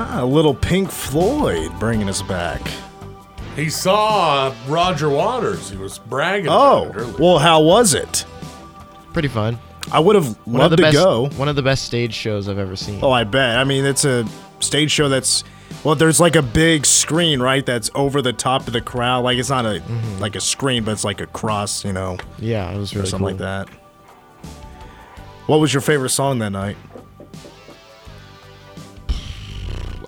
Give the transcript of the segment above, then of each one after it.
Ah, a little Pink Floyd bringing us back. He saw Roger Waters. He was bragging. Oh, about it earlier. well, how was it? Pretty fun. I would have One loved of the to best, go. One of the best stage shows I've ever seen. Oh, I bet. I mean, it's a stage show that's well, there's like a big screen, right? That's over the top of the crowd. Like it's not a Mm-hmm. like a screen, but it's like a cross, you know, Yeah, it was or really something cool. like that. What was your favorite song that night?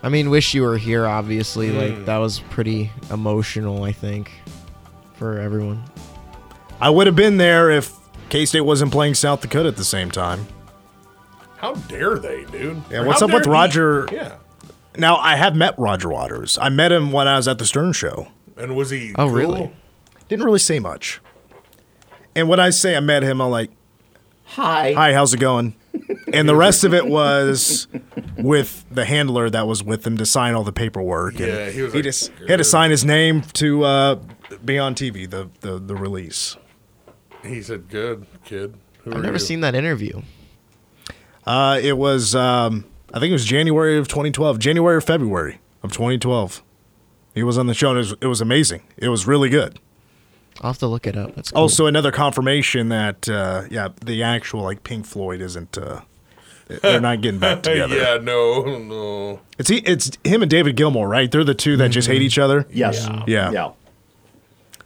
I mean, wish you were here. Obviously, Hmm. like that was pretty emotional. I think for everyone. I would have been there if K State wasn't playing South Dakota at the same time. How dare they, dude? Yeah, Or what's how up with dare he- Roger? Yeah. Now I have met Roger Waters. I met him when I was at the Stern Show. And was he? Oh, cool? really? Didn't really say much. And when I say I met him, I'm like, Hi. "Hi, how's it going?" And the rest of it was with the handler that was with him to sign all the paperwork. And Yeah, he was he like, just he had to sign his name to uh, be on TV. The the the release. He said, "Good kid." Who I've never you?" seen that interview. Uh, it was um, I think it was January of 2012, January or February of 2012. He was on the show. And it was it was amazing. It was really good. I'll have to look it up. That's cool. Also, another confirmation that uh, yeah, the actual like Pink Floyd isn't. Uh, they're not getting back together. yeah, no, no. It's he, it's him and David Gilmour, right? They're the two that just hate each other. Yes. Yeah. Yeah.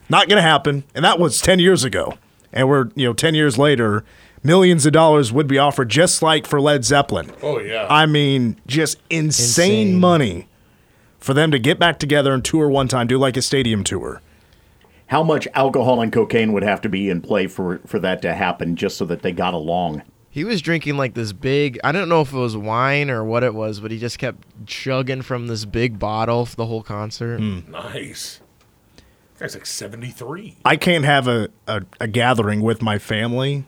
Not gonna happen. And that was ten years ago. And we're you know ten years later, millions of dollars would be offered just like for Led Zeppelin. Oh yeah. I mean, just insane, Insane. money for them to get back together and tour one time, do like a stadium tour. How much alcohol and cocaine would have to be in play for for that to happen, just so that they got along? He was drinking like this big. I don't know if it was wine or what it was, but he just kept chugging from this big bottle for the whole concert. Hmm. nice. Guy's like seventy three. I can't have a, a, a gathering with my family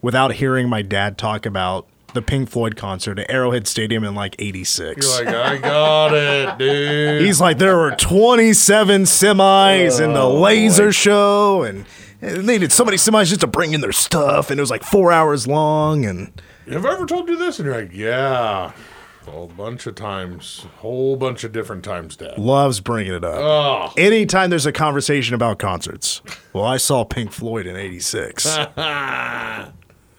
without hearing my dad talk about the Pink Floyd concert at Arrowhead Stadium in like 86. You're like, I got it, dude. He's like, there were 27 semis in Oh, the laser show, and, they needed so many semis just to bring in their stuff, and it was like four hours long. And Have I ever told you this? And you're like, yeah, a whole bunch of times, whole bunch of different times, Dad. loves bringing it up. Oh, Anytime there's a conversation about concerts, well, I saw Pink Floyd in '86.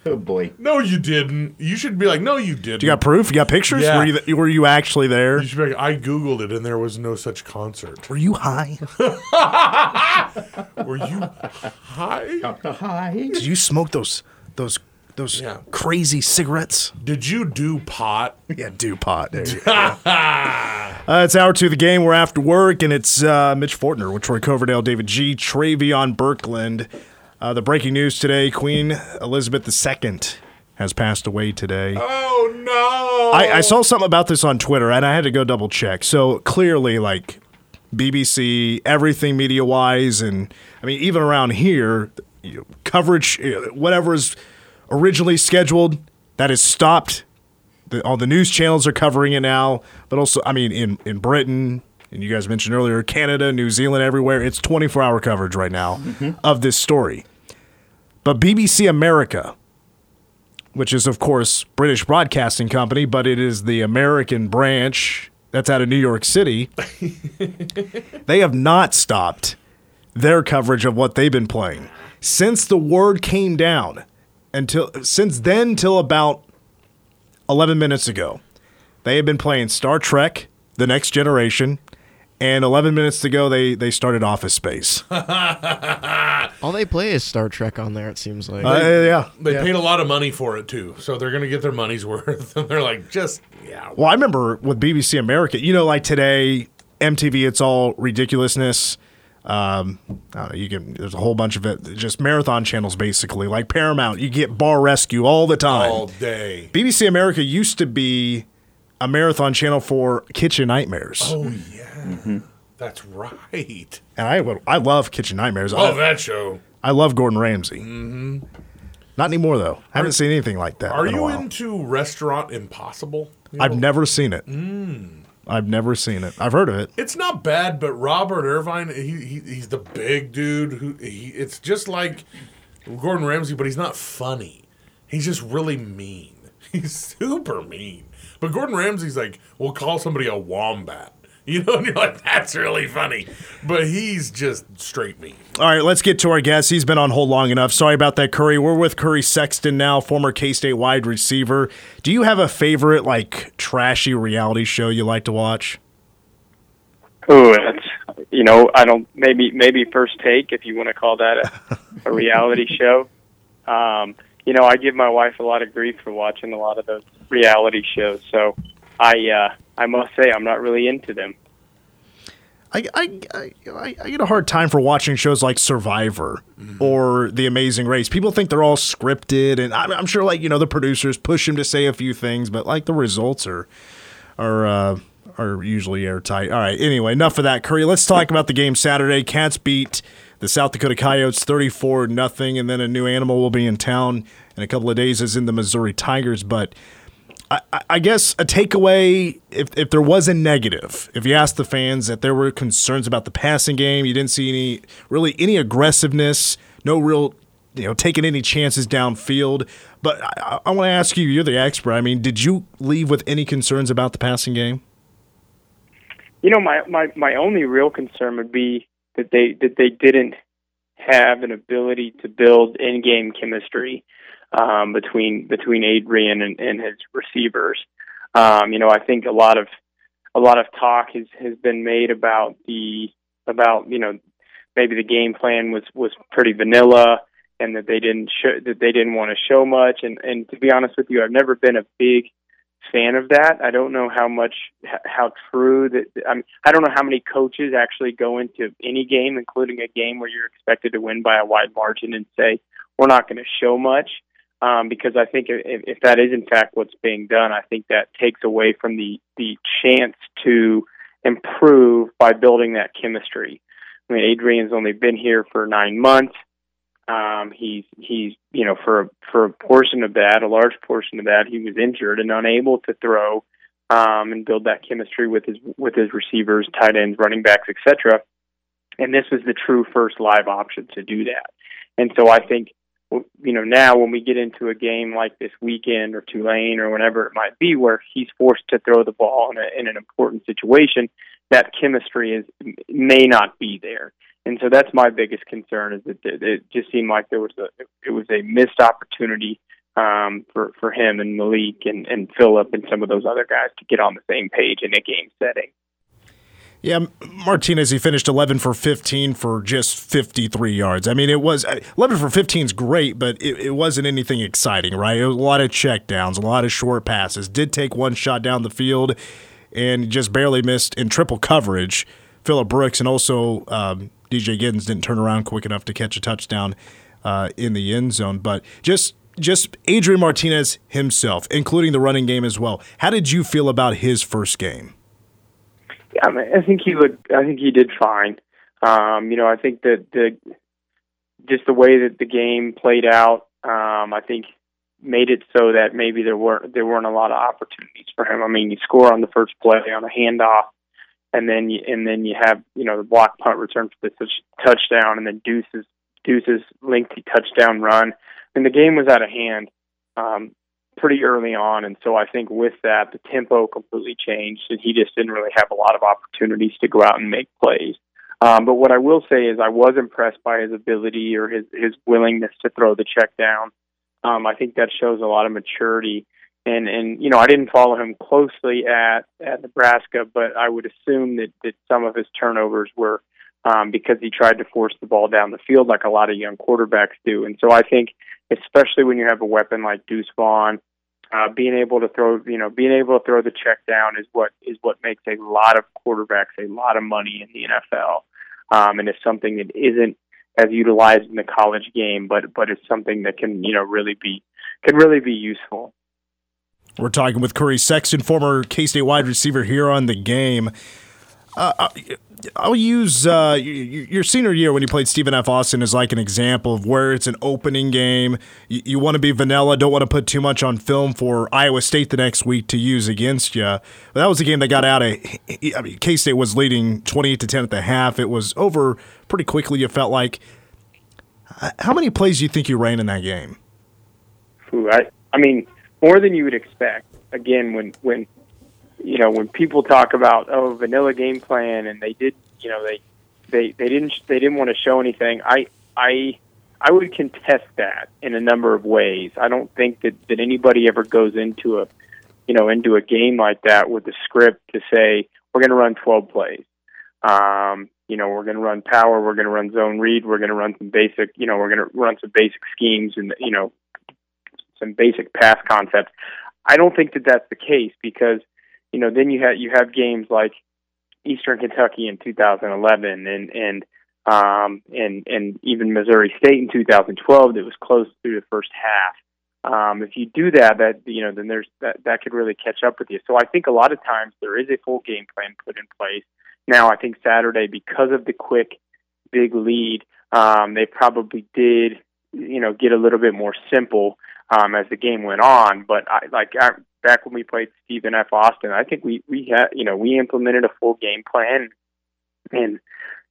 Oh boy. no, you didn't. You should be like, no, you didn't. You got proof? You got pictures? Yeah. Were you th- were you actually there? You should be like, I googled it, and there was no such concert. Were you high? Were you high? Hi. Did you smoke those those those Yeah. crazy cigarettes? Did you do pot? Yeah, do pot. There you go. uh, it's hour two of the game. We're after work, and it's uh, Mitch Fortner with Troy Coverdale, David G, Travion Birkland. Uh, the breaking news today: Queen Elizabeth II has passed away today. Oh no! I, I saw something about this on Twitter, and I had to go double check. So clearly, like BBC, everything media wise, and I mean, even around here, you know, coverage, whatever is originally scheduled, that is stopped. The, all the news channels are covering it now, but also, I mean, in in Britain. And you guys mentioned earlier, Canada, New Zealand, everywhere. It's 24 hour coverage right now of this story. But BBC America, which is, of course, British Broadcasting Company, but it is the American branch that's out of New York City. they have not stopped their coverage of what they've been playing since the word came down until since then till about 11 minutes ago. They have been playing Star Trek: The Next Generation, and 11 minutes ago they they started Office Space. All they play is Star Trek on there. It seems like. Uh, yeah. They paid a lot of money for it too, so they're gonna get their money's worth. And they're like, just yeah. Well, I remember with BBC America, you know, like today, MTV, it's all ridiculousness. Um, I don't know, you can. There's a whole bunch of it. Just marathon channels, basically. Like Paramount, you get Bar Rescue all the time. all day. BBC America used to be a marathon channel for Kitchen Nightmares, Oh yeah, that's right. and I would, I love Kitchen Nightmares. Oh, I, that show. I love Gordon Ramsay. Mm-hmm. Not anymore though. I haven't seen anything like that. Are you into Restaurant Impossible? You I've never seen it. I've never seen it. I've heard of it. It's not bad, but Robert Irvine, he, he he's the big dude who he. It's just like Gordon Ramsay, but he's not funny. He's just really mean. He's super mean. But Gordon Ramsay's like, we'll call somebody a wombat. You know, and you're like, that's really funny. But he's just straight mean. All right, let's get to our guest. He's been on hold long enough. Sorry about that, Curry. We're with Curry Sexton now, former K State wide receiver. Do you have a favorite, like, trashy reality show you like to watch? Oh, that's you know, I don't maybe maybe first take if you want to call that a, a reality show. Um, you know, I give my wife a lot of grief for watching a lot of those reality shows. So I uh, I must say I'm not really into them. I, I, I, I get a hard time for watching shows like Survivor or The Amazing Race. People think they're all scripted, and I'm, I'm sure, like you know, the producers push him to say a few things, but like the results are are uh, are usually airtight. All right. Anyway, enough of that, Curry. Let's talk about the game Saturday. Cats beat the South Dakota Coyotes 34 nothing, and then a new animal will be in town in a couple of days, as in the Missouri Tigers. But I, I guess a takeaway, if, if there was a negative, if you asked the fans that there were concerns about the passing game, you didn't see any really any aggressiveness, no real, you know, taking any chances downfield. But I, I want to ask you, you're the expert. I mean, did you leave with any concerns about the passing game? You know, my my my only real concern would be that they that they didn't have an ability to build in-game chemistry um, between between Adrian and, and his receivers. Um, you know, I think a lot of a lot of talk has has been made about the about you know maybe the game plan was was pretty vanilla and that they didn't show that they didn't want to show much. And and to be honest with you I've never been a big fan of that. I don't know how much how true that I mean I don't know how many coaches actually go into any game including a game where you're expected to win by a wide margin and say we're not going to show much um, because I think if, if that is in fact what's being done, I think that takes away from the the chance to improve by building that chemistry. I mean, Adrian's only been here for nine months. Um, he's he's you know for for a portion of that, a large portion of that, he was injured and unable to throw um, and build that chemistry with his with his receivers, tight ends, running backs, etc. And this was the true first live option to do that. And so I think you know, now when we get into a game like this weekend or Tulane or whenever it might be, where he's forced to throw the ball in, a, in an important situation, that chemistry is may not be there. And so that's my biggest concern is that it just seemed like there was a it was a missed opportunity um, for for him and Malik and and Phillip and some of those other guys to get on the same page in a game setting. Yeah, Martinez, he finished 11 for 15 for just 53 yards. I mean, it was 11 for 15 is great, but it, it wasn't anything exciting, right? It was a lot of checkdowns, a lot of short passes. Did take one shot down the field and just barely missed in triple coverage. Phillip Brooks and also um, DJ Giddens didn't turn around quick enough to catch a touchdown uh, in the end zone. But just just Adrian Martinez himself, including the running game as well. How did you feel about his first game? I, mean, I think he looked. I think he did fine. Um, you know, I think that the just the way that the game played out, um, I think made it so that maybe there weren't there weren't a lot of opportunities for him. I mean, you score on the first play on a handoff, and then you and then you have you know the block punt return for the touchdown, and then Deuce's Deuce's lengthy touchdown run. And the game was out of hand. Um, pretty early on, and so I think with that, the tempo completely changed, and he just didn't really have a lot of opportunities to go out and make plays. Um, but what I will say is I was impressed by his ability or his his willingness to throw the check down. Um, I think that shows a lot of maturity. And and you know I didn't follow him closely at at Nebraska, but I would assume that that some of his turnovers were um, because he tried to force the ball down the field like a lot of young quarterbacks do. And so I think especially when you have a weapon like Deuce Vaughn. Uh, being able to throw, you know, being able to throw the check down is what is what makes a lot of quarterbacks a lot of money in the NFL, um, and it's something that isn't as utilized in the college game, but but it's something that can you know really be can really be useful. We're talking with Curry Sexton, former K State wide receiver, here on the game. Uh, uh I'll use uh, your senior year when you played Stephen F. Austin as like an example of where it's an opening game. You, you want to be vanilla, don't want to put too much on film for Iowa State the next week to use against you. But that was a game that got out of. I mean, K State was leading twenty-eight to ten at the half. It was over pretty quickly. You felt like. How many plays do you think you ran in that game? Ooh, I, I mean, more than you would expect. again, when when you know when people talk about oh vanilla game plan and they did you know they they they didn't they didn't want to show anything. I I I would contest that in a number of ways. I don't think that that anybody ever goes into a you know into a game like that with a script to say we're going to run 12 plays. Um, you know, we're going to run power, we're going to run zone read, we're going to run some basic, you know, we're going to run some basic schemes and you know some basic pass concepts. I don't think that that's the case because you know then you have you have games like Eastern Kentucky in 2011 and and um, and and even Missouri State in 2012 that was close through the first half. Um, if you do that, that you know, then there's that that could really catch up with you. So I think a lot of times there is a full game plan put in place. Now I think Saturday, because of the quick, big lead, um, they probably did, you know, get a little bit more simple um, as the game went on. But I, like I, back when we played Stephen F. Austin, I think we we had, you know, we implemented a full game plan and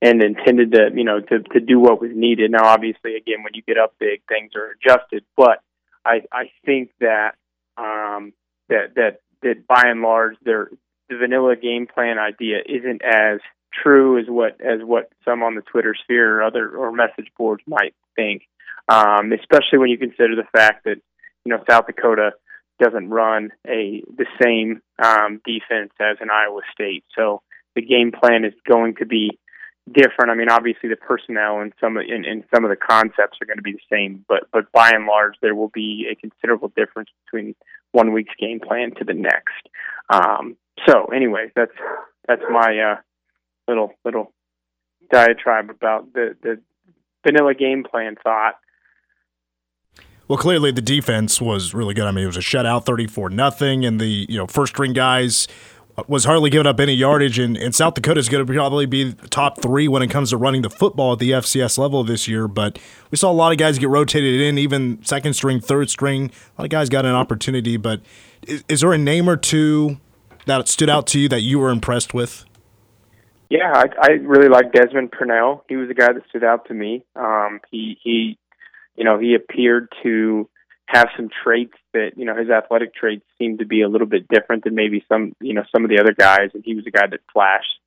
and intended to you know to to do what was needed. Now, obviously, again, when you get up big, things are adjusted. But I I think that um, that that that by and large, their the vanilla game plan idea isn't as true as what as what some on the Twitter sphere or other or message boards might think. Um, especially when you consider the fact that you know South Dakota doesn't run a the same um, defense as an Iowa State, so the game plan is going to be different. I mean, obviously the personnel and some and, and some of the concepts are going to be the same, but but by and large there will be a considerable difference between one week's game plan to the next. Um, so, anyways, that's that's my uh, little little diatribe about the the vanilla game plan thought. Well, clearly the defense was really good. I mean, it was a shutout, thirty-four nothing, and the you know first string guys was hardly giving up any yardage, and, and South Dakota is going to probably be top three when it comes to running the football at the FCS level this year. But we saw a lot of guys get rotated in, even second string, third string. A lot of guys got an opportunity. But is, is there a name or two that stood out to you that you were impressed with? Yeah, I, I really like Desmond Purnell. He was a guy that stood out to me. Um, he he, you know, he appeared to have some traits that you know his athletic traits seemed to be a little bit different than maybe some you know some of the other guys, and he was a guy that flashed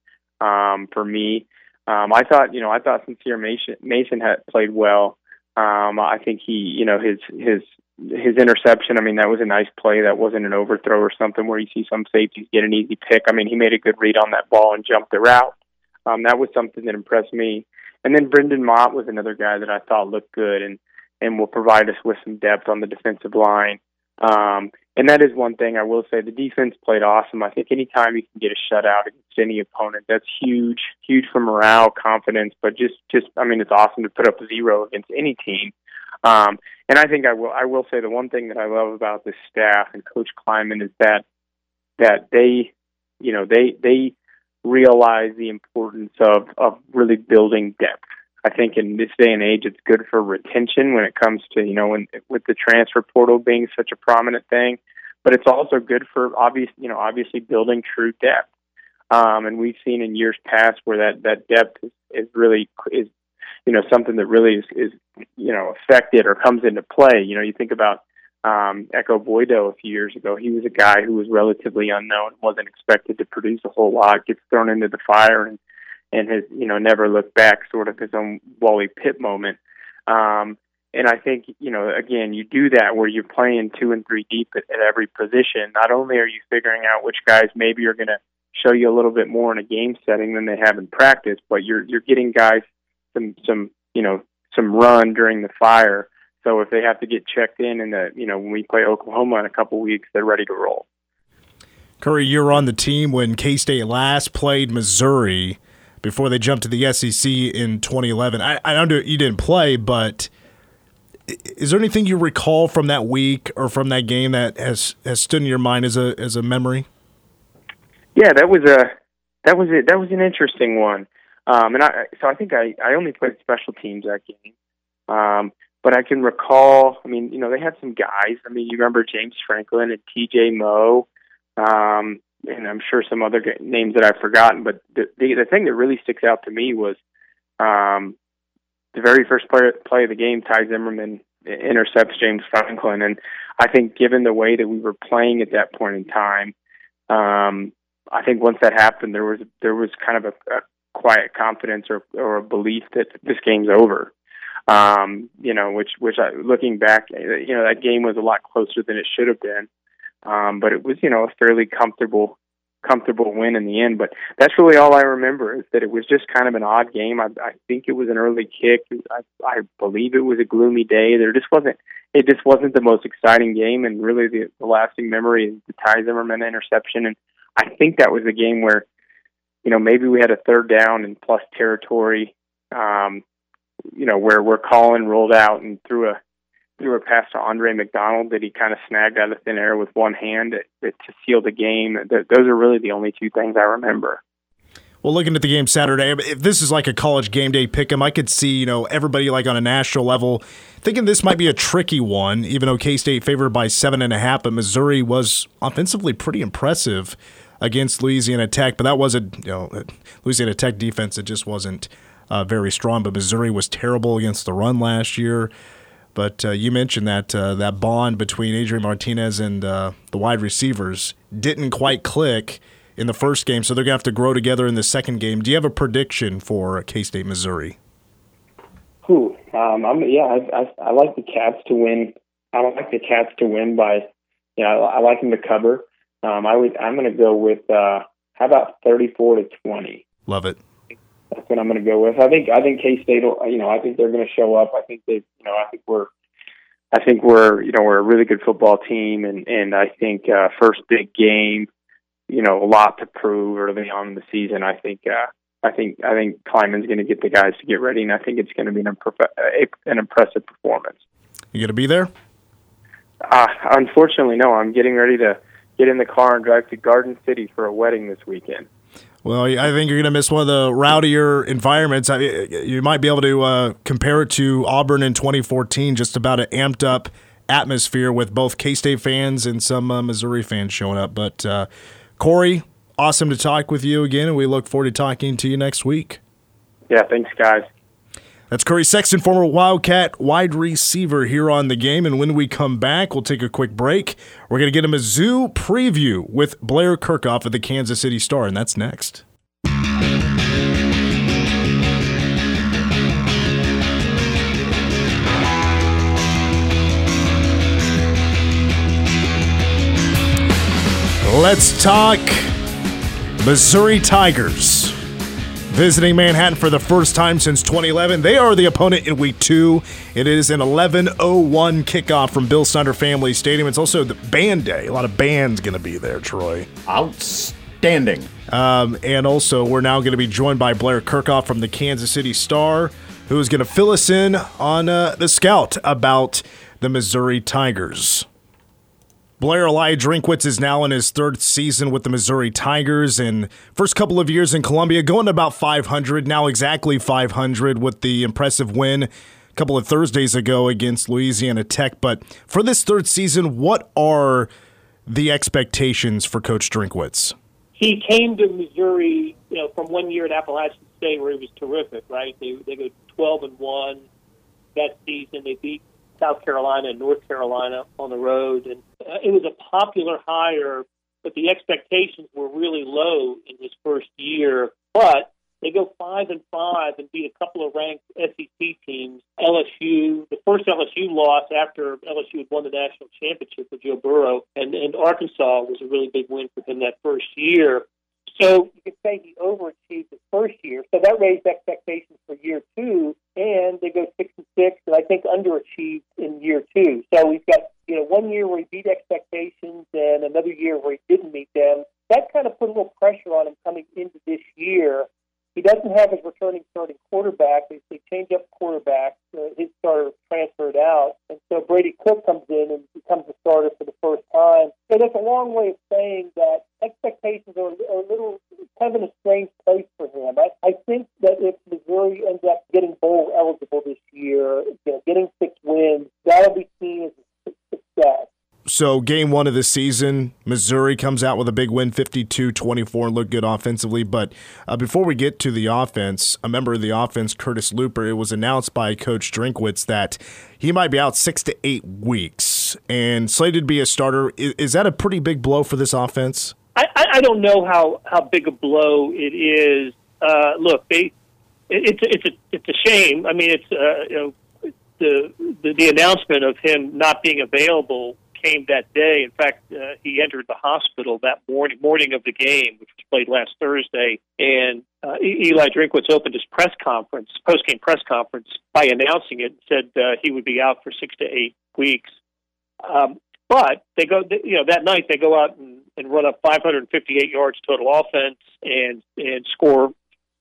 um, for me. Um, I thought you know I thought Sincere Mason, Mason had played well. Um, I think he you know his his his interception. I mean that was a nice play. That wasn't an overthrow or something where you see some safeties get an easy pick. I mean he made a good read on that ball and jumped the route. Um, that was something that impressed me. And then Brendan Mott was another guy that I thought looked good and and will provide us with some depth on the defensive line. Um, and that is one thing I will say. The defense played awesome. I think anytime you can get a shutout against any opponent, that's huge, huge for morale, confidence. But just, just, I mean, it's awesome to put up a zero against any team. Um, and I think I will, I will say the one thing that I love about this staff and Coach Klieman is that that they, you know, they they realize the importance of of really building depth. I think in this day and age, it's good for retention when it comes to you know when with the transfer portal being such a prominent thing, but it's also good for obvious you know obviously building true depth. Um, and we've seen in years past where that that depth is, is really is you know something that really is, is you know affected or comes into play. You know, you think about um, Ekow Boye-Doe a few years ago. He was a guy who was relatively unknown, wasn't expected to produce a whole lot, gets thrown into the fire, and and has you know never looked back, sort of his own Wally Pipp moment. Um, and I think you know again you do that where you're playing two and three deep at, at every position. Not only are you figuring out which guys maybe are going to show you a little bit more in a game setting than they have in practice, but you're you're getting guys some some you know some run during the fire. So if they have to get checked in, and the you know when we play Oklahoma in a couple weeks, they're ready to roll. Curry, you're on the team when K State last played Missouri before they jumped to the SEC in 2011. I, I know you didn't play, but is there anything you recall from that week or from that game that has, has stood in your mind as a as a memory? Yeah, that was a that was it. That was an interesting one. Um, and I so I think I I only played special teams that game. Um, but I can recall. I mean, you know, they had some guys. I mean, you remember James Franklin and T.J. Moe. Um, and I'm sure some other names that I've forgotten. But the the, the thing that really sticks out to me was um, the very first play, play of the game. Ty Zimmerman intercepts James Franklin. And I think, given the way that we were playing at that point in time, um, I think once that happened, there was there was kind of a, a quiet confidence or or a belief that this game's over. Um, you know, which which I, looking back, you know, that game was a lot closer than it should have been. Um, but it was, you know, a fairly comfortable comfortable win in the end. But that's really all I remember is that it was just kind of an odd game. I, I think it was an early kick. I, I believe it was a gloomy day. There just wasn't. It just wasn't the most exciting game. And really, the, the lasting memory is the Ty Zimmerman interception. And I think that was a game where, you know, maybe we had a third down and plus territory. Um, you know, where where Collin rolled out and threw a threw a pass to Andre McDonald that he kind of snagged out of thin air with one hand to, seal the game. Those are really the only two things I remember. Well, looking at the game Saturday, if this is like a college game day pick 'em, I could see you know everybody like on a national level thinking this might be a tricky one. Even though K State favored by seven and a half, but Missouri was offensively pretty impressive against Louisiana Tech. But that was a you know Louisiana Tech defense that just wasn't uh, very strong. But Missouri was terrible against the run last year. But uh, you mentioned that uh, that bond between Adrian Martinez and uh, the wide receivers didn't quite click in the first game, so they're gonna have to grow together in the second game. Do you have a prediction for K State, Missouri? Who? Um, I'm, yeah, I, I, I, like the Cats to win. I don't like the Cats to win by. You know, I, I, like them to cover. Um, I would. I'm going to go with. Uh, how about 34 to 20? Love it that's what I'm going to go with. I think I think K State will. You know, I think they're going to show up. I think they. You know, I think we're. I think we're. You know, we're a really good football team, and and I think uh, first big game. You know, a lot to prove early on in the season. I think. Uh, I think I think Klieman's going to get the guys to get ready, and I think it's going to be an, imperf- an impressive performance. You going to be there? Uh, unfortunately, no. I'm getting ready to get in the car and drive to Garden City for a wedding this weekend. Well, I think you're going to miss one of the rowdier environments. I you might be able to uh, compare it to Auburn in 2014, just about an amped up atmosphere with both K State fans and some uh, Missouri fans showing up. But uh, Curry, awesome to talk with you again, and we look forward to talking to you next week. Yeah, thanks, guys. That's Curry Sexton, former Wildcat wide receiver here on the game. And when we come back, we'll take a quick break. We're going to get a Mizzou preview with Blair Kerkhoff of the Kansas City Star, and that's next. Let's talk Missouri Tigers visiting Manhattan for the first time since 2011. They are the opponent in week two. It is an 11:01 kickoff from Bill Snyder Family Stadium. It's also the band day. A lot of bands going to be there, Troy. Outstanding. Um, and also, we're now going to be joined by Blair Kerkhoff from the Kansas City Star, who is going to fill us in on uh, the scout about the Missouri Tigers. Blair Eli Drinkwitz is now in his third season with the Missouri Tigers and first couple of years in Columbia, going about 500, now exactly 500 with the impressive win a couple of Thursdays ago against Louisiana Tech. But for this third season, what are the expectations for Coach Drinkwitz? He came to Missouri, you know, from one year at Appalachian State where he was terrific, right? They they go 12 and 1 that season. They beat South Carolina and North Carolina on the road, and uh, it was a popular hire, but the expectations were really low in his first year. But they go five and five and beat a couple of ranked SEC teams. LSU, the first LSU loss after LSU had won the national championship with Joe Burrow, and, and Arkansas was a really big win for him that first year. So you could say he overachieved the first year. So that raised expectations for year two, and they go six and six, and I think underachieved in year two. So we've got you know one year where he beat expectations, and another year where he didn't meet them. That kind of put a little pressure on him coming into this year. He doesn't have his returning starting quarterback. They, they change up quarterback. Uh, his starter transferred out. And so Brady Cook comes in and becomes the starter for the first time. So that's a long way of saying that expectations are, are a little kind of in a strange place for him. I, I think that if Missouri ends up getting bowl eligible this year, you know, getting six wins, that'll be seen as a success. So, game one of the season, Missouri comes out with a big win, 52 24, and looked good offensively. But uh, before we get to the offense, a member of the offense, Curtis Looper, it was announced by Coach Drinkwitz that he might be out six to eight weeks and slated to be a starter. Is, is that a pretty big blow for this offense? I, I don't know how, how big a blow it is. Uh, look, they, it, it's it's a it's a shame. I mean, it's uh, you know the, the the announcement of him not being available came that day. In fact, uh, he entered the hospital that morning morning of the game, which was played last Thursday. And uh, Eli Drinkwitz opened his press conference, post game press conference, by announcing it. Said uh, he would be out for six to eight weeks. Um, but they go, you know, that night they go out and, and run up 558 yards total offense and and score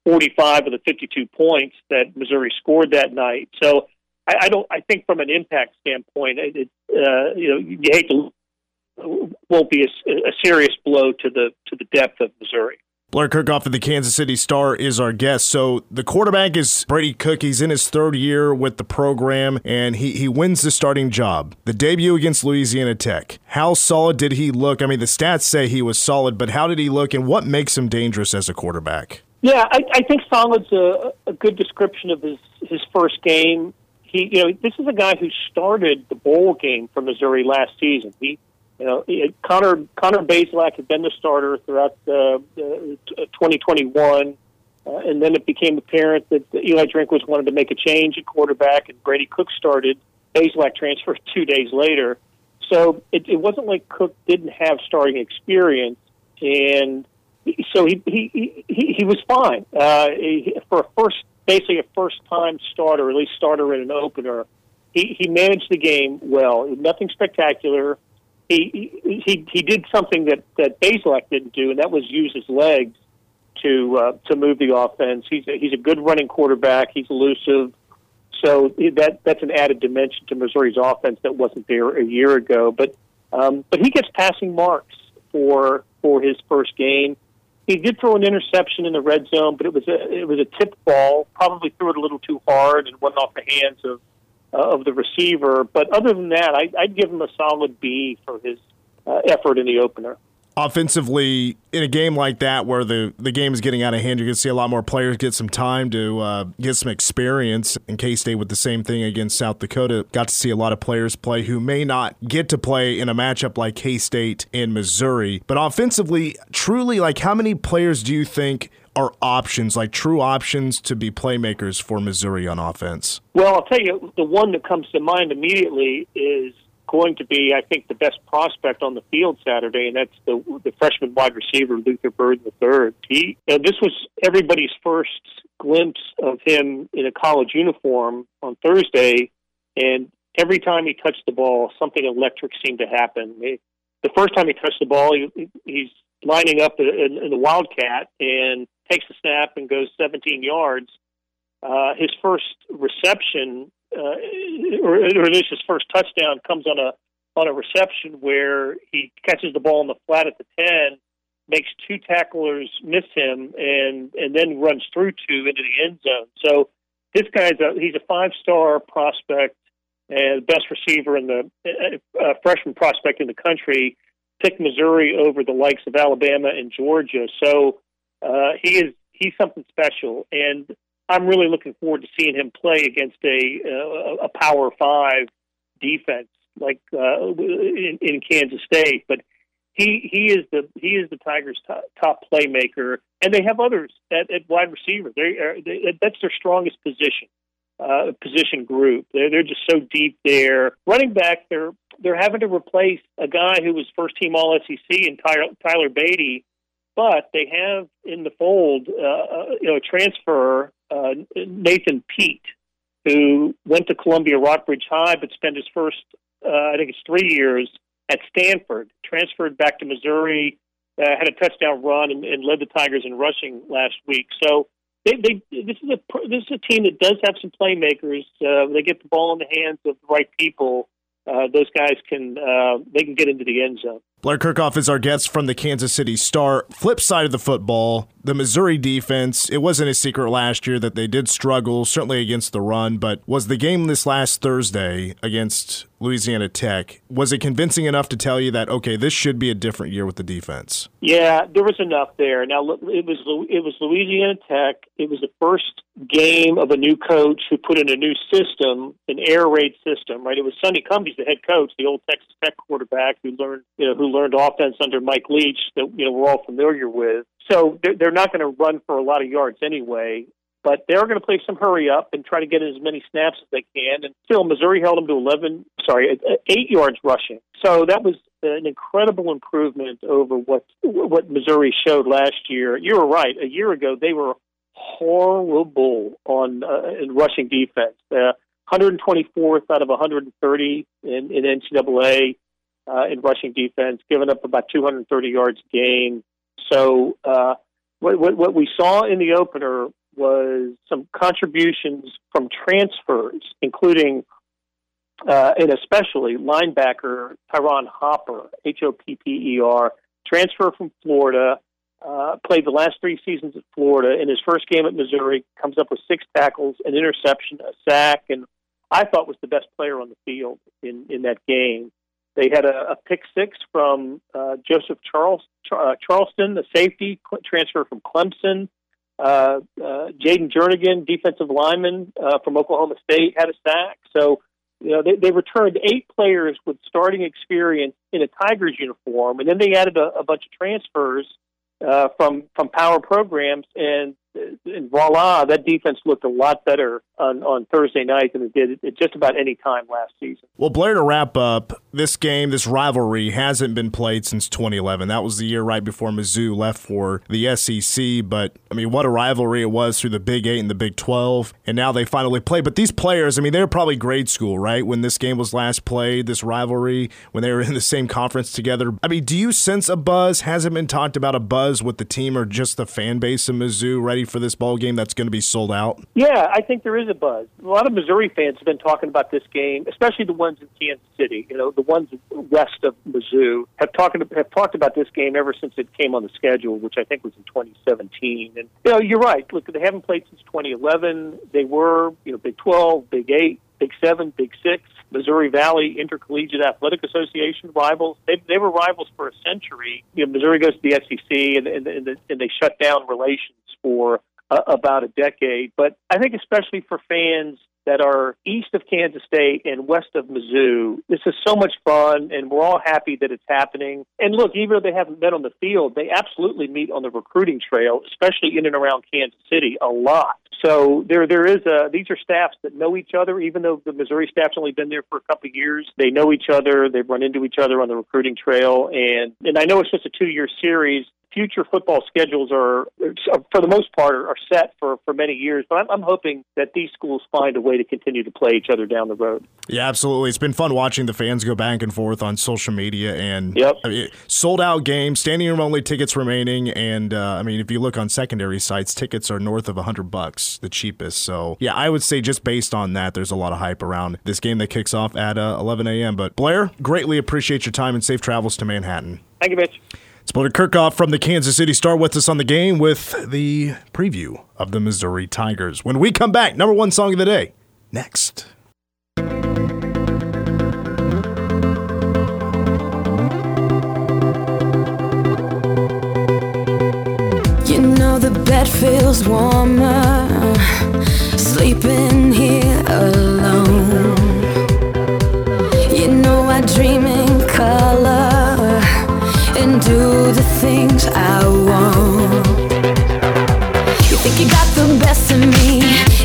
45 of the 52 points that Missouri scored that night. So I, I don't. I think from an impact standpoint, it, it uh, you know you hate to won't be a, a serious blow to the to the depth of Missouri. Blair Kerkhoff of the Kansas City Star is our guest. So the quarterback is Brady Cook. He's in his third year with the program, and he, he wins the starting job. The debut against Louisiana Tech. How solid did he look? I mean, the stats say he was solid, but how did he look, and what makes him dangerous as a quarterback? Yeah, I, I think solid's a, a good description of his his first game. He, you know, this is a guy who started the bowl game for Missouri last season. He you know, Connor Connor Bazelak had been the starter throughout the, the 2021, uh, and then it became apparent that Eli Drinkwitz wanted to make a change at quarterback, and Brady Cook started. Bazelak transferred two days later, so it, it wasn't like Cook didn't have starting experience, and so he he he, he was fine uh, he, for a first, basically a first time starter, at least starter in an opener. He he managed the game well, nothing spectacular he he he did something that that Bazelak didn't do, and that was use his legs to uh, to move the offense. He's a, he's a good running quarterback. He's elusive, so that that's an added dimension to Missouri's offense that wasn't there a year ago. But um, but he gets passing marks for for his first game. He did throw an interception in the red zone, but it was a it was a tip ball. Probably threw it a little too hard and went off the hands of uh, of the receiver. But other than that, I, I'd give him a solid B for his uh, effort in the opener. Offensively, in a game like that where the, the game is getting out of hand, you're going to see a lot more players get some time to uh, get some experience. In K State with the same thing against South Dakota, got to see a lot of players play who may not get to play in a matchup like K State in Missouri. But offensively, truly, like how many players do you think are options, like true options to be playmakers for Missouri on offense? Well, I'll tell you, the one that comes to mind immediately is going to be, I think, the best prospect on the field Saturday, and that's the the freshman wide receiver Luther Burden III. He, know, this was everybody's first glimpse of him in a college uniform on Thursday, and every time he touched the ball, something electric seemed to happen. the first time he touched the ball, he, he's lining up in, in the Wildcat and takes a snap and goes 17 yards. Uh, his first reception, uh, or, his first touchdown, comes on a on a reception where he catches the ball in the flat at the 10, makes two tacklers miss him, and and then runs through two into the end zone. So this guy's a he's a five star prospect and best receiver in the uh, uh, freshman prospect in the country. Picked Missouri over the likes of Alabama and Georgia. So uh, he is he's something special, and I'm really looking forward to seeing him play against a uh, a Power Five defense like uh, in, in Kansas State. But he he is the he is the Tigers' top, top playmaker, and they have others at, at wide receiver. They, are, they that's their strongest position uh, position group. They're they're just so deep there. Running back, they're they're having to replace a guy who was first team All SEC and Tyler, Tyler Badie but they have in the fold, uh, uh, you know, a transfer, uh, Nathan Peat, who went to Columbia Rockbridge High, but spent his first, uh, I think it's three years at Stanford. Transferred back to Missouri, uh, had a touchdown run, and, and led the Tigers in rushing last week. So they, they this is a this is a team that does have some playmakers. Uh, they get the ball in the hands of the right people uh, those guys can uh, they can get into the end zone. Blair Kerkhoff is our guest from the Kansas City Star. Flip side of the football, the Missouri defense. It wasn't a secret last year that they did struggle, certainly against the run. But was the game this last Thursday against Louisiana Tech. Was it convincing enough to tell you that okay, this should be a different year with the defense? Yeah, there was enough there. Now it was it was Louisiana Tech. It was the first game of a new coach who put in a new system, an air raid system. Right? It was Sonny Cumbie's the head coach, the old Texas Tech quarterback who learned you know who learned offense under Mike Leach that you know we're all familiar with. So they're, they're not going to run for a lot of yards anyway. But they're going to play some hurry up and try to get as many snaps as they can. And still, Missouri held them to 11, sorry, uh, eight yards rushing. So that was an incredible improvement over what what Missouri showed last year. You were right. A year ago, they were horrible on uh, in rushing defense. Uh, 124th out of 130 in, in NCAA uh, in rushing defense, giving up about 230 yards a game. So uh, what, what, what we saw in the opener was some contributions from transfers, including uh, and especially linebacker Ty'Ron Hopper, H O P P E R, transfer from Florida, uh, played the last three seasons at Florida. In his first game at Missouri, comes up with six tackles, an interception, a sack, and I thought was the best player on the field in, in that game. They had a, a pick six from uh, Joseph Charles, uh, Charleston, the safety transfer from Clemson. Uh, uh, Jayden Jernigan, defensive lineman uh, from Oklahoma State, had a sack. So, you know, they, they returned eight players with starting experience in a Tigers uniform, and then they added a, a bunch of transfers uh, from from power programs, and and voila, that defense looked a lot better on, on Thursday night than it did at just about any time last season. Well, Blair, to wrap up, this game, this rivalry hasn't been played since 2011. That was the year right before Mizzou left for the SEC. But, I mean, what a rivalry it was through the Big Eight and the Big 12. And now they finally play. But these players, I mean, they were probably grade school, right? When this game was last played, this rivalry, when they were in the same conference together. I mean, do you sense a buzz? Hasn't been talked about a buzz with the team or just the fan base of Mizzou ready for this ball game that's going to be sold out? Yeah, I think there is a buzz. A lot of Missouri fans have been talking about this game, especially the ones in Kansas City. You know, the ones west of Mizzou have talked have talked about this game ever since it came on the schedule, which I think was in 2017. And you know, you're right. Look, they haven't played since 2011. They were, you know, Big 12, Big 8, Big 7, Big 6. Missouri Valley Intercollegiate Athletic Association rivals. They, they were rivals for a century. You know, Missouri goes to the SEC and, and, and, and they shut down relations for uh, about a decade. But I think, especially for fans that are east of Kansas State and west of Mizzou, this is so much fun, and we're all happy that it's happening. And look, even though they haven't met on the field, they absolutely meet on the recruiting trail, especially in and around Kansas City, a lot. So there, there is a. These are staffs that know each other, even though the Missouri staff's only been there for a couple of years. They know each other. They've run into each other on the recruiting trail, and and I know it's just a two-year series, future football schedules are, for the most part, are set for, for many years. But I'm, I'm hoping that these schools find a way to continue to play each other down the road. Yeah, absolutely. It's been fun watching the fans go back and forth on social media and Yep. I mean, sold out games, standing room only tickets remaining, and uh, I mean, if you look on secondary sites, tickets are north of hundred bucks, the cheapest. So yeah, I would say just based on that, there's a lot of hype around this game that kicks off at uh, 11 a.m. But Blair, greatly appreciate your time and safe travels to Manhattan. Thank you, Mitch. Blair Kerkhoff from the Kansas City Star with us on the game with the preview of the Missouri Tigers. When we come back, number one song of the day next. You know the bed feels warmer sleeping here alone. You know I dream and do the things I want. You think you got the best of me,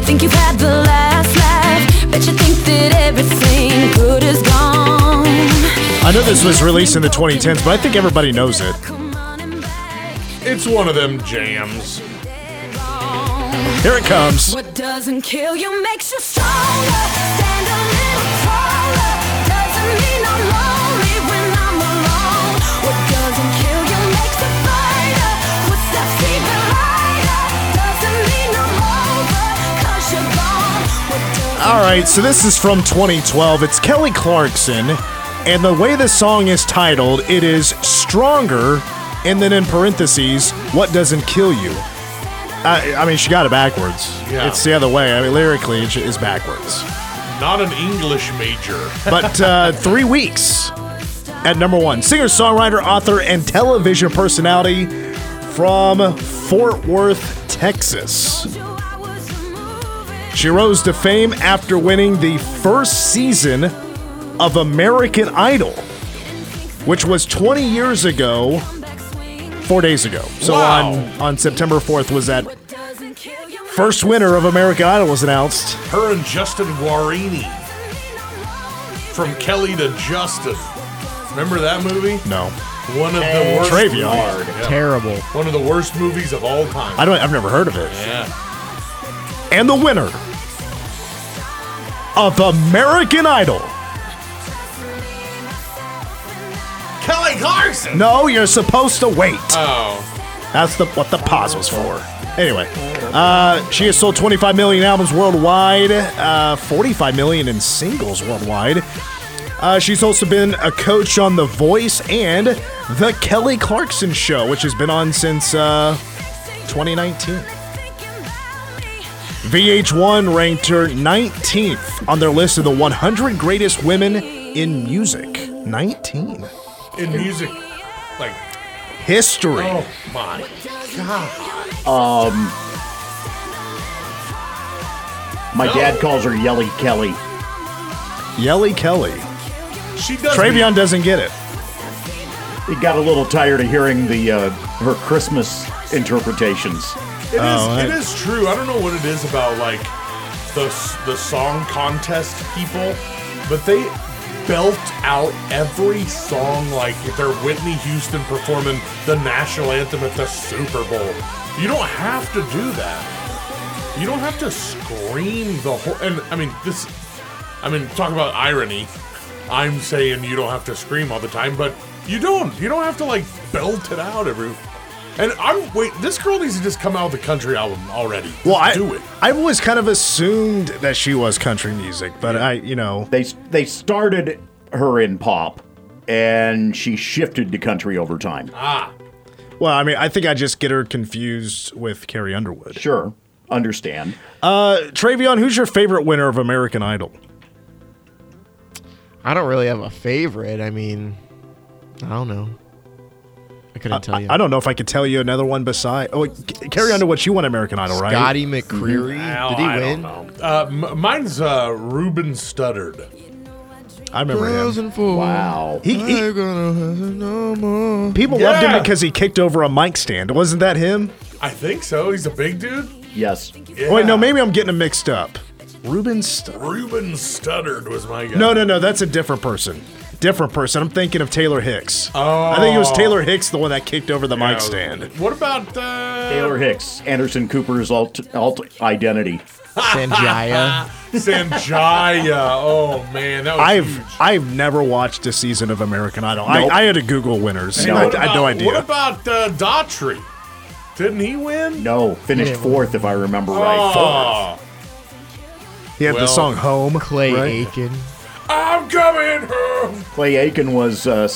think you've had the last laugh, bet you think that everything good is gone. I know this was released in the 2010s, but I think everybody knows it. Come on and back. It's one of them jams. Here it comes. What doesn't kill you makes you stronger. All right, so this is from 2012. It's Kelly Clarkson, and the way the song is titled, it is Stronger, and then in parentheses, What Doesn't Kill You. I, I mean, she got it backwards. Yeah. It's the other way. I mean, lyrically, it is backwards. Not an English major. but uh, three weeks at number one. Singer, songwriter, author, and television personality from Fort Worth, Texas. She rose to fame after winning the first season of American Idol, which was 20 years ago, four days ago. So Wow. on, on September 4th was that first winner of American Idol was announced. Her and Justin Guarini. From Kelly to Justin. Remember that movie? No. One of the worst. Travion. Yeah. Terrible. One of the worst movies of all time. I don't I've never heard of it. yeah. And the winner of American Idol. Kelly Clarkson. No, you're supposed to wait. Oh. That's the what the pause was for. Anyway, uh, she has sold 25 million albums worldwide, uh, 45 million in singles worldwide. Uh, she's also been a coach on The Voice and The Kelly Clarkson Show, which has been on since uh, 2019. VH1 ranked her 19th on their list of the 100 greatest women in music. 19. In music. Like, History. oh my God. Um My No. dad calls her Yelly Kelly. Yelly Kelly. She does. Travion doesn't get it. He got a little tired of hearing the uh, her Christmas interpretations. It is. Oh, I- it is true. I don't know what it is about like the the song contest people, but they belt out every song like if they're Whitney Houston performing the national anthem at the Super Bowl. You don't have to do that. You don't have to scream the whole. And I mean this. I mean, talk about irony. I'm saying you don't have to scream all the time, but you don't. You don't have to like belt it out every. And I'm wait. This girl needs to just come out with a country album already. Well, I do it. I've always kind of assumed that she was country music, but I, you know, They they started her in pop, and she shifted to country over time. Ah, well, I mean, I think I just get her confused with Carrie Underwood. Sure, understand. Uh, Travion, who's your favorite winner of American Idol? I don't really have a favorite. I mean, I don't know. I couldn't tell you. I don't know if I could tell you another one beside. Oh, C- to what you want, American Idol, right? Scotty McCreery. well, Did he I win? Uh, m- mine's uh, Ruben Studdard. I remember him. 2004. Wow. He, he- I gonna have no more. people loved him Yeah. because he kicked over a mic stand. Wasn't that him? I think so. He's a big dude. Yes. Yeah. Wait, no, maybe I'm getting him mixed up. Ruben St- Ruben Studdard was my guy. No, no, no, that's a different person. Different person. I'm thinking of Taylor Hicks. Oh. I think it was Oh. Taylor Hicks, the one that kicked over the Yeah, mic stand. What about uh, Taylor Hicks, Anderson Cooper's alt, alt identity. Sanjaya. Sanjaya? Oh man, that was I've huge. I've never watched a season of American Idol. Nope. I, I had to Google winners. No. I, What I had no idea. What about uh, Daughtry? Didn't he win? No, finished fourth if I remember right. Oh, he had well, the song "Home." Clay right? Aiken. I'm coming home. Clay Aiken was uh,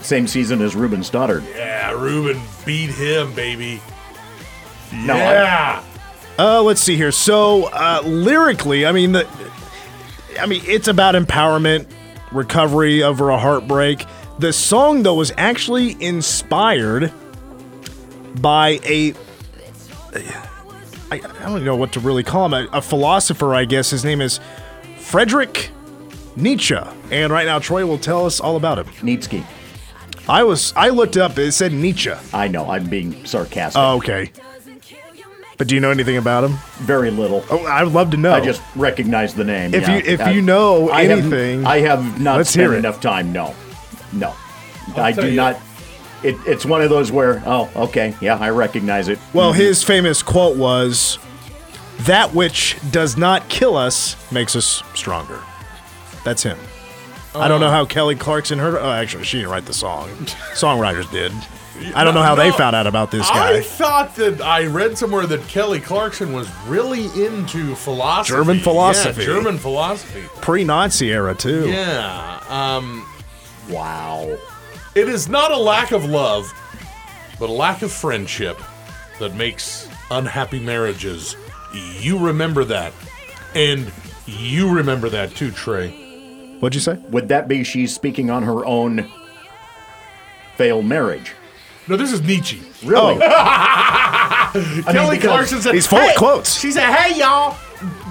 same season as Ruben Studdard. Yeah, Ruben beat him, baby. No, I- yeah. Uh, let's see here. So uh, lyrically, I mean, the, I mean, it's about empowerment, recovery over a heartbreak. The song though was actually inspired by a. I, I don't know what to really call him. A, a philosopher, I guess. His name is Frederick Nietzsche. And right now, Troy will tell us all about him. Nietzsche. I was I looked up. It said Nietzsche. I know, I'm being sarcastic. Oh, okay. But do you know anything about him? Very little. Oh, I'd love to know. I just recognize the name. If yeah. you- if I- you know I have- anything, I have not let's spent hear enough time. No, no, I tell do you. not. It, it's one of those where, oh, okay, yeah, I recognize it. Well, mm-hmm. his famous quote was, "That which does not kill us makes us stronger." That's him. I don't know how Kelly Clarkson heard. Oh, actually, she didn't write the song. Songwriters did. I don't know how they found out about this guy. I thought that I read somewhere that Kelly Clarkson was really into philosophy. German philosophy. Yeah, German philosophy. Pre-Nazi era too. Yeah. Um, wow. it is not a lack of love, but a lack of friendship that makes unhappy marriages. You remember that. And You remember that too, Trey. What'd you say? Would that be she's speaking on her own failed marriage? No, this is Nietzsche. Really? Oh. Kelly because Clarkson said, He's full of "Hey," quotes. She said, "Hey y'all,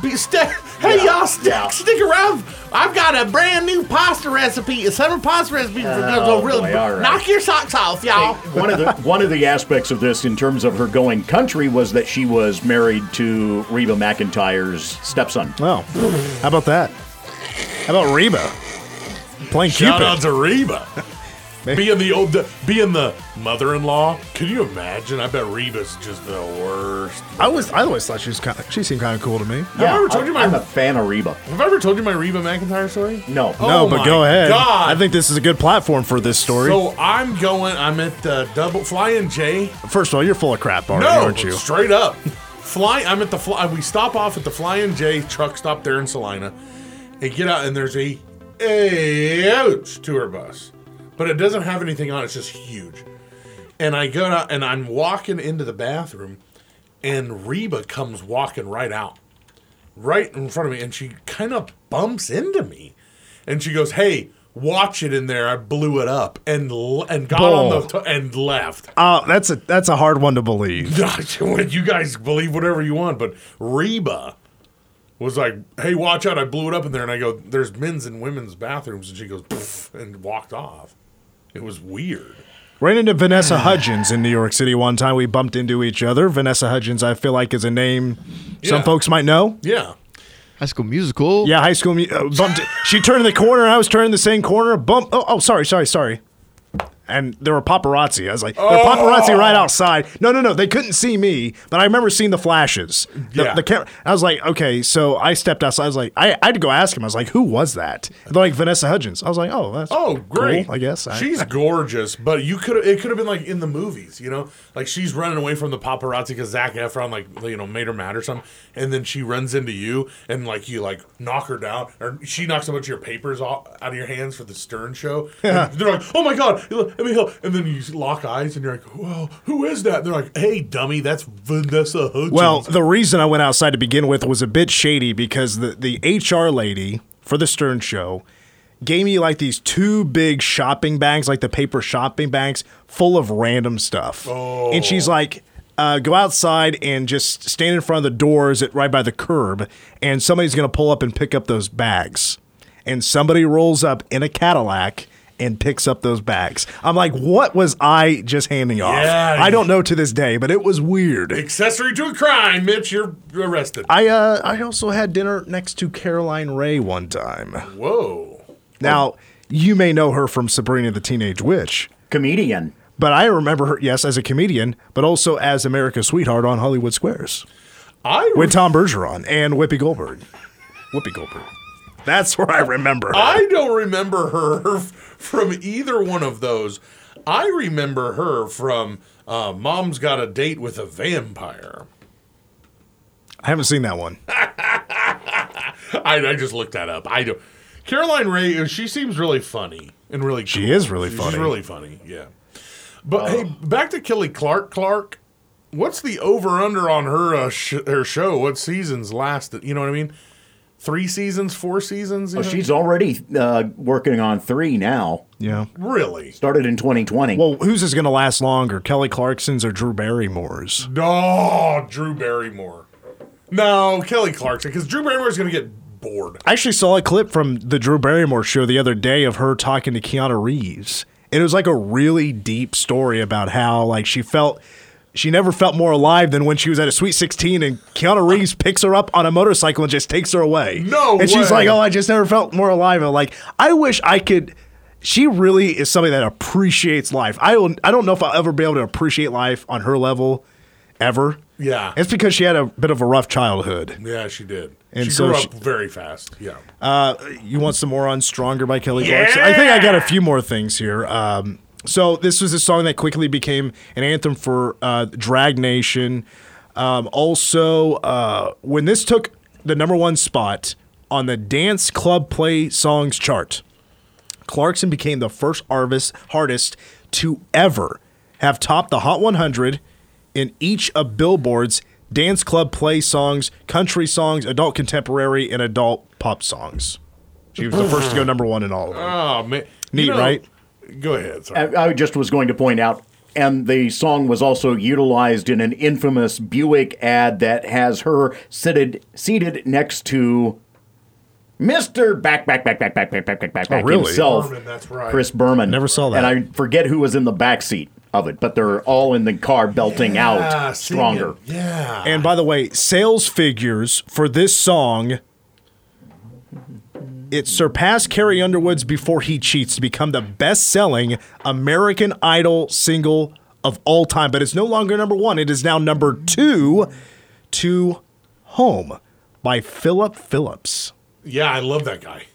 be, st- hey Yeah, y'all, stick, yeah. stick around. I've got a brand new pasta recipe, a summer pasta recipe. for Oh, really boy, all right. knock your socks off, y'all." one of the one of the aspects of this in terms of her going country was that she was married to Reba McEntire's stepson. Oh, how about that? How about Reba playing Shout Cupid? out to Reba. being the old, being the mother-in-law. Can you imagine? I bet Reba's just the worst. I was I always thought she was kind of, she seemed kind of cool to me. Yeah, I ever told you my- I'm a fan of Reba. Have I ever told you my Reba McEntire story? No. Oh no, Oh but my go ahead. God. I think this is a good platform for this story. So I'm going. I'm at the double flying J. First of all, you're full of crap already, No, aren't you? straight up. Fly. I'm at the fly. We stop off at the Flying J truck stop there in Salina, and get out, and there's a huge tour bus, but it doesn't have anything on. it, It's just huge. And I go out, and I'm walking into the bathroom, and Reba comes walking right out, right in front of me, and she kind of bumps into me, and she goes, "Hey." Watch it in there. I blew it up and and got on the t- and left. Uh, that's a that's a hard one to believe. you guys believe whatever you want, but Reba was like, "Hey, watch out! I blew it up in there." And I go, "There's men's and women's bathrooms," and she goes, "Poof," and walked off. It was weird. Ran into Vanessa Hudgens in New York City one time. We bumped into each other. Vanessa Hudgens, I feel like, is a name some Yeah. folks might know. Yeah, High School Musical. Yeah, high school. mu- Uh, bumped. she turned the corner. I was turning the same corner. Bump. Oh, oh, sorry, sorry, sorry. And there were paparazzi. I was like, there were paparazzi right oh! outside. No, no, no. They couldn't see me, but I remember seeing the flashes. The, Yeah. the camera. I was like, okay. So I stepped outside. I was like, I, I had to go ask him. I was like, who was that? And they're like Vanessa Hudgens. I was like, oh, that's Oh, great! cool, I guess. I- she's gorgeous, but you could it could have been like in the movies, you know, like she's running away from the paparazzi because Zac Efron like you know made her mad or something, and then she runs into you and like you like knock her down, or she knocks a bunch of your papers off, out of your hands for the Stern show. And they're like, oh my god, me help, and then you lock eyes and you're like, well, who is that? And they're like, hey, dummy, that's Vanessa Hudgens. Well, the reason I went outside to begin with was a bit shady because the, the HR lady for the Stern show gave me like these two big shopping bags, like the paper shopping bags, full of random stuff. Oh. And she's like, uh, go outside and just stand in front of the doors at right by the curb, and somebody's gonna pull up and pick up those bags. And somebody rolls up in a Cadillac and picks up those bags. I'm like, what was I just handing off? Yeah. I don't know to this day, but it was weird. accessory to a crime, Mitch, you're arrested. I uh I also had dinner next to Caroline Rhea one time. Whoa. Now, you may know her from Sabrina the Teenage Witch, Comedian. but I remember her yes as a comedian, but also as America's sweetheart on Hollywood Squares I with Tom Bergeron and Whoopi Goldberg. Whoopi Goldberg. That's where I remember her. I don't remember her from either one of those. I remember her from uh, Mom's Got a Date with a Vampire. I haven't seen that one. I, I just looked that up. I don't. Caroline Rhea, uh, she seems really funny and really. She cool. is really She's funny. She's really funny. Yeah. But hey, back to Kelly Clark. Clark, what's the over under on her uh, sh- her show? What seasons lasted? You know what I mean? Three seasons, four seasons. you Well, know? she's already uh, working on three now. Yeah. really. Started in 2020. Well, whose is going to last longer, Kelly Clarkson's or Drew Barrymore's? No, Drew Barrymore. No, Kelly Clarkson, because Drew Barrymore's going to get bored. I actually saw a clip from the Drew Barrymore show the other day of her talking to Keanu Reeves. And it was like a really deep story about how like she felt she never felt more alive than when she was at a Sweet 16 and Keanu Reeves picks her up on a motorcycle and just takes her away. No And she's like, "Oh, I just never felt more alive." And like, I wish I could she really is somebody that appreciates life. I will I don't know if I'll ever be able to appreciate life on her level ever. Yeah. It's because she had a bit of a rough childhood. Yeah, she did. And she so grew she- up very fast. Yeah. Uh, you want some more on Stronger by Kelly Clarkson? I think I got a few more things here. Um, so this was a song that quickly became an anthem for uh, Drag Nation. Um, also, uh, when this took the number one spot on the Dance Club Play Songs chart, Clarkson became the first artist, artist to ever have topped the Hot 100 in each of Billboard's Dance Club Play Songs, Country Songs, Adult Contemporary, and Adult pop songs. She was the first to go number one in all of them. Oh man, Neat, You know- right? Go ahead. Sorry. I, I just was going to point out, and the song was also utilized in an infamous Buick ad that has her seated seated next to Mister Back Back Back Back Back Back Back Back Back Oh, really? himself, Berman, that's right. Chris Berman. Never saw that. and I forget who was in the back seat of it, but they're all in the car belting Yeah, out singing. stronger. Yeah. And by the way, sales figures for this song it surpassed Carrie Underwood's Before He Cheats to become the best-selling American Idol single of all time, but it's no longer number 1. It is now number 2 to Home by Phillip Phillips. yeah, I love that guy.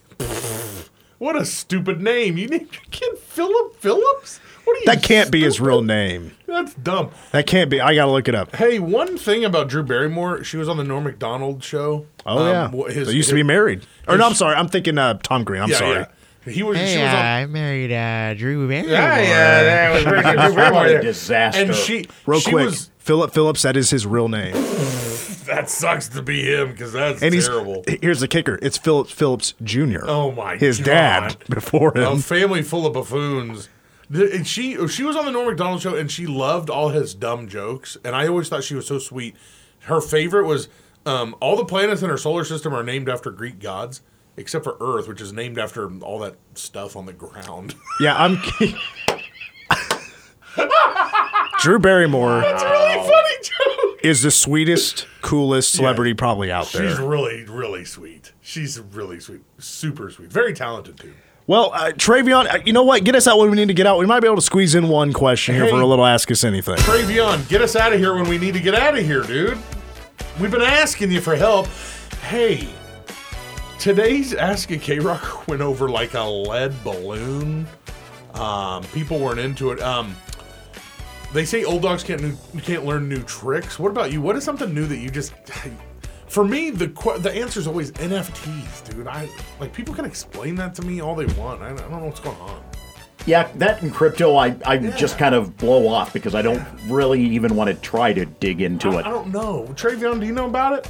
what a stupid name. You named your kid Phillip Phillips? What are you? That can't be his real name. That's dumb. That can't be. I got to look it up. Hey, one thing about Drew Barrymore, she was on the Norm Macdonald show. Oh yeah. Um, wh- his- they used to be married. Or his- no, I'm sorry. I'm thinking uh, Tom Green. I'm yeah, sorry. yeah. He was. she was on. I married uh, Drew Barrymore. Yeah, yeah, that was very. Drew Barrymore a disaster. And she, Real she quick, was. Phillip Phillips. That is his real name. That sucks to be him because that's And he's terrible. here's the kicker. It's Phillip Phillips Jr. Oh, my God. His God. dad before him. A him. family full of buffoons. And she she was on the Norm Macdonald show and she loved all his dumb jokes. And I always thought she was so sweet. Her favorite was um, all the planets in her solar system are named after Greek gods, except for Earth, which is named after all that stuff on the ground. Yeah, I'm. Drew Barrymore really funny joke. is the sweetest, coolest celebrity probably out there. She's really, really sweet. She's really sweet. Super sweet. Very talented, too. Well, uh, Travion, uh, you know what? Get us out when we need to get out. We might be able to squeeze in one question here Hey. for a little Ask Us Anything. Travion, get us out of here when we need to get out of here, dude. We've been asking you for help. Hey, today's Ask a K Rock went over like a lead balloon. Um, people weren't into it. Um, they say old dogs can't new, can't learn new tricks. What about you? What is something new that you just? For me, the que- the answer is always NFTs, dude. I like people can explain that to me all they want. I, I don't know what's going on. Yeah, that and crypto, I, I just kind of blow off because I don't really even want to try to dig into I, it. I don't know. Travion, do you know about it?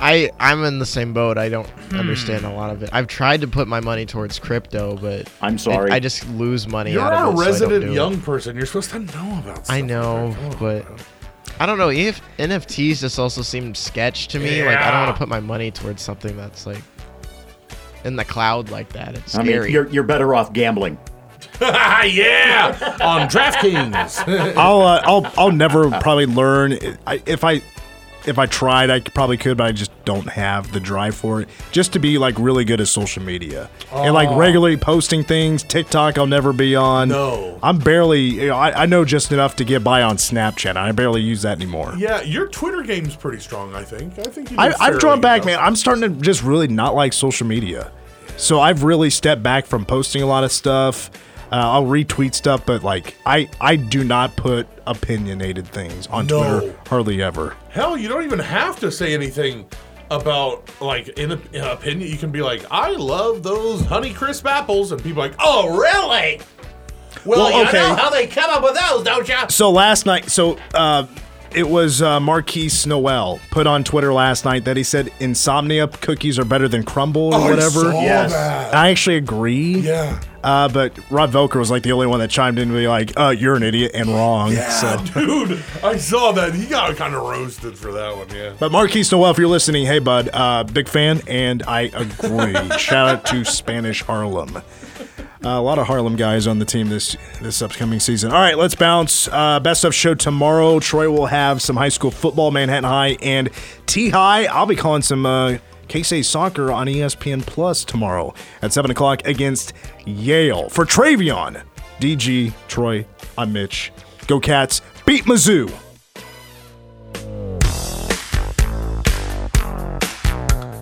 I I'm in the same boat. I don't Hmm. understand a lot of it. I've tried to put my money towards crypto, but I'm sorry. I, I just lose money You're out of a it. so I don't resident do it. young person. You're supposed to know about. Stuff I know, like that. But on, man. I don't know. If NFTs just also seem sketch to me. Like I don't want to put my money towards something that's like in the cloud like that. It's I scary. mean, you're, you're better off gambling. yeah, on DraftKings. I'll uh, I'll I'll never probably learn I, if I if I tried I probably could but I just don't have the drive for it just to be like really good at social media and like oh. regularly posting things TikTok I'll never be on No. I'm barely you know, I, I know just enough to get by on Snapchat I barely use that anymore yeah, your Twitter game's pretty strong. I think. I think you. I, I've drawn back job. man I'm starting to just really not like social media so I've really stepped back from posting a lot of stuff uh, I'll retweet stuff but like I I do not put opinionated things on No. Twitter hardly ever Hell, you don't even have to say anything about like in, in opinion. You can be like, I love those Honey Crisp apples, and people are like, Oh, really? Well, Well, you okay. know how they come up with those, don't you? So last night, so uh, it was uh, Marquise Noel put on Twitter last night that he said insomnia cookies are better than Crumbl or Oh, I whatever. saw Yes. I actually agree. Yeah. Uh, but Rod Velker was like the only one that chimed in to be like, uh, you're an idiot and wrong. Yeah, So. dude, I saw that. He got kind of roasted for that one. Yeah. But Marquise Noel, if you're listening, hey bud, uh, big fan, and I agree. Shout out to Spanish Harlem. Uh, a lot of Harlem guys on the team this this upcoming season. All right, let's bounce. Uh, best of show tomorrow. Troy will have some high school football, Manhattan High and T High. I'll be calling some uh, K-State soccer on ESPN Plus tomorrow at seven o'clock against Yale. For Travion, DG, Troy, I'm Mitch. Go Cats! Beat Mizzou.